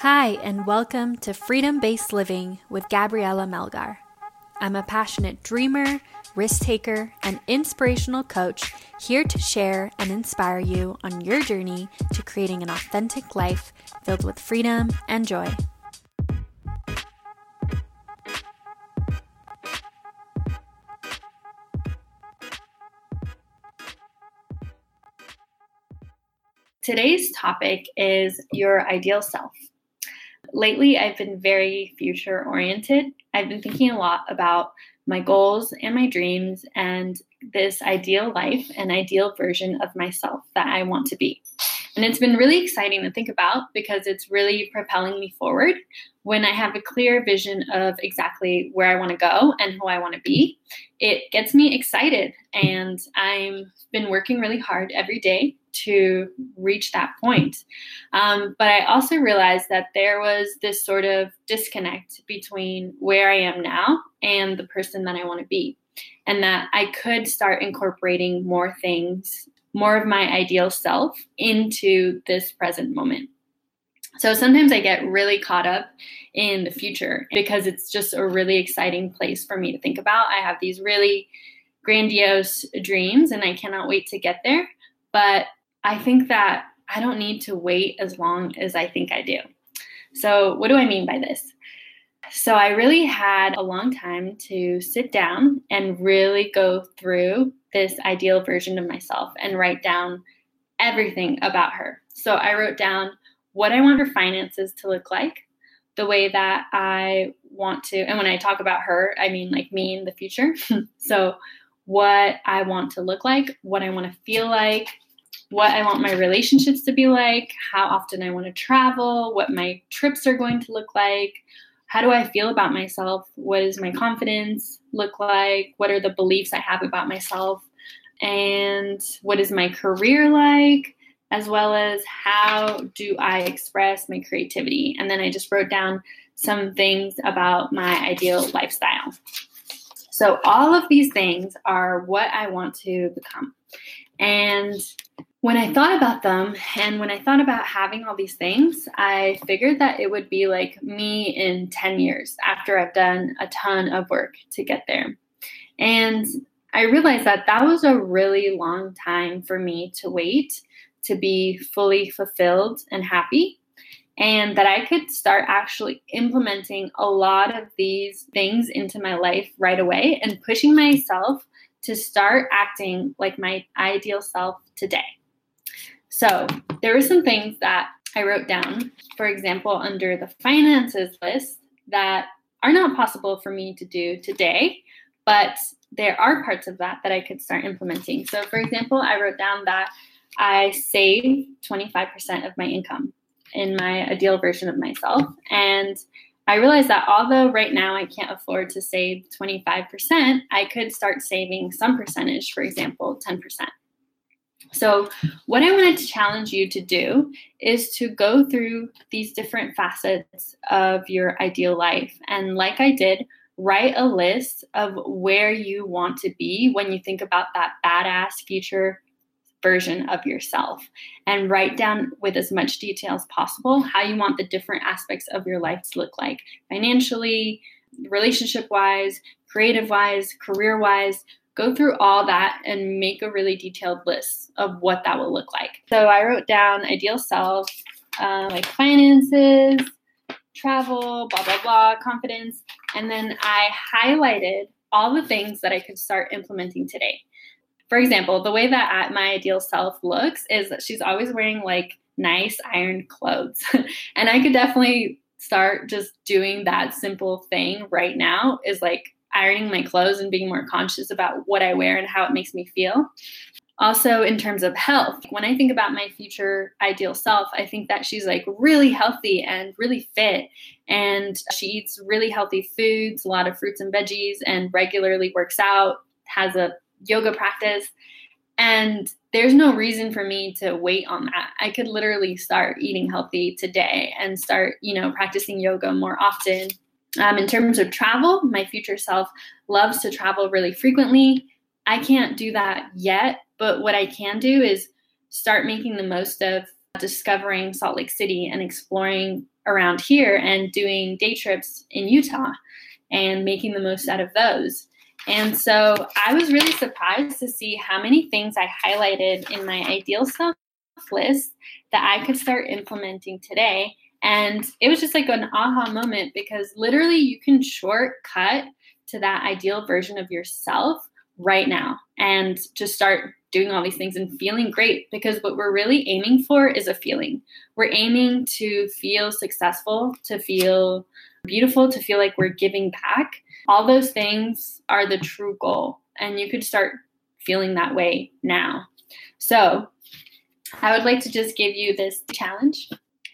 Hi, and welcome to Freedom Based Living with Gabriella Melgar. I'm a passionate dreamer, risk taker, and inspirational coach here to share and inspire you on your journey to creating an authentic life filled with freedom and joy. Today's topic is your ideal self. Lately, I've been very future oriented. I've been thinking a lot about my goals and my dreams and this ideal life and ideal version of myself that I want to be. And it's been really exciting to think about because it's really propelling me forward when I have a clear vision of exactly where I want to go and who I want to be. It gets me excited, and I've been working really hard every day to reach that point. Um, but I also realized that there was this sort of disconnect between where I am now and the person that I want to be. And that I could start incorporating more things, more of my ideal self into this present moment. So sometimes I get really caught up in the future because it's just a really exciting place for me to think about. I have these really grandiose dreams and I cannot wait to get there. But I think that I don't need to wait as long as I think I do. So, what do I mean by this? So, I really had a long time to sit down and really go through this ideal version of myself and write down everything about her. So, I wrote down what I want her finances to look like, the way that I want to, and when I talk about her, I mean like me in the future. so, what I want to look like, what I want to feel like, what I want my relationships to be like, how often I want to travel, what my trips are going to look like, how do I feel about myself, what does my confidence look like, what are the beliefs I have about myself, and what is my career like, as well as how do I express my creativity. And then I just wrote down some things about my ideal lifestyle. So, all of these things are what I want to become. And when I thought about them and when I thought about having all these things, I figured that it would be like me in 10 years after I've done a ton of work to get there. And I realized that that was a really long time for me to wait to be fully fulfilled and happy. And that I could start actually implementing a lot of these things into my life right away and pushing myself to start acting like my ideal self today. So there were some things that I wrote down, for example, under the finances list that are not possible for me to do today, but there are parts of that that I could start implementing. So, for example, I wrote down that I save 25% of my income in my ideal version of myself. And I realized that although right now I can't afford to save 25%, I could start saving some percentage, for example, 10%. So, what I wanted to challenge you to do is to go through these different facets of your ideal life. And, like I did, write a list of where you want to be when you think about that badass future version of yourself and write down with as much detail as possible how you want the different aspects of your life to look like financially, relationship wise, creative wise, career wise go through all that and make a really detailed list of what that will look like. So I wrote down ideal self, uh, like finances, travel, blah, blah, blah, confidence. And then I highlighted all the things that I could start implementing today. For example, the way that my ideal self looks is that she's always wearing like nice ironed clothes. and I could definitely start just doing that simple thing right now is like ironing my clothes and being more conscious about what I wear and how it makes me feel. Also, in terms of health, when I think about my future ideal self, I think that she's like really healthy and really fit. And she eats really healthy foods, a lot of fruits and veggies, and regularly works out, has a yoga practice. And there's no reason for me to wait on that. I could literally start eating healthy today and start, you know, practicing yoga more often um, in terms of travel, my future self loves to travel really frequently. I can't do that yet, but what I can do is start making the most of discovering Salt Lake City and exploring around here and doing day trips in Utah and making the most out of those. And so I was really surprised to see how many things I highlighted in my ideal self list that I could start implementing today. And it was just like an aha moment because literally you can shortcut to that ideal version of yourself right now and just start doing all these things and feeling great because what we're really aiming for is a feeling. We're aiming to feel successful, to feel beautiful, to feel like we're giving back. All those things are the true goal. And you could start feeling that way now. So, I would like to just give you this challenge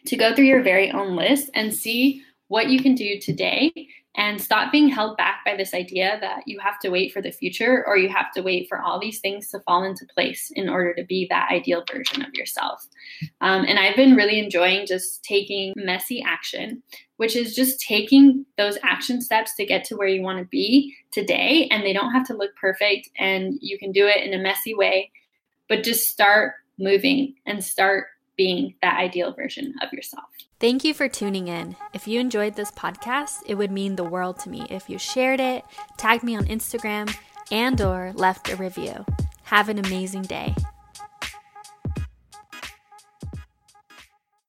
to go through your very own list and see what you can do today and stop being held back by this idea that you have to wait for the future or you have to wait for all these things to fall into place in order to be that ideal version of yourself. Um, and I've been really enjoying just taking messy action, which is just taking those action steps to get to where you want to be today. And they don't have to look perfect, and you can do it in a messy way, but just start moving and start being that ideal version of yourself. Thank you for tuning in. If you enjoyed this podcast, it would mean the world to me if you shared it, tagged me on Instagram, and or left a review. Have an amazing day.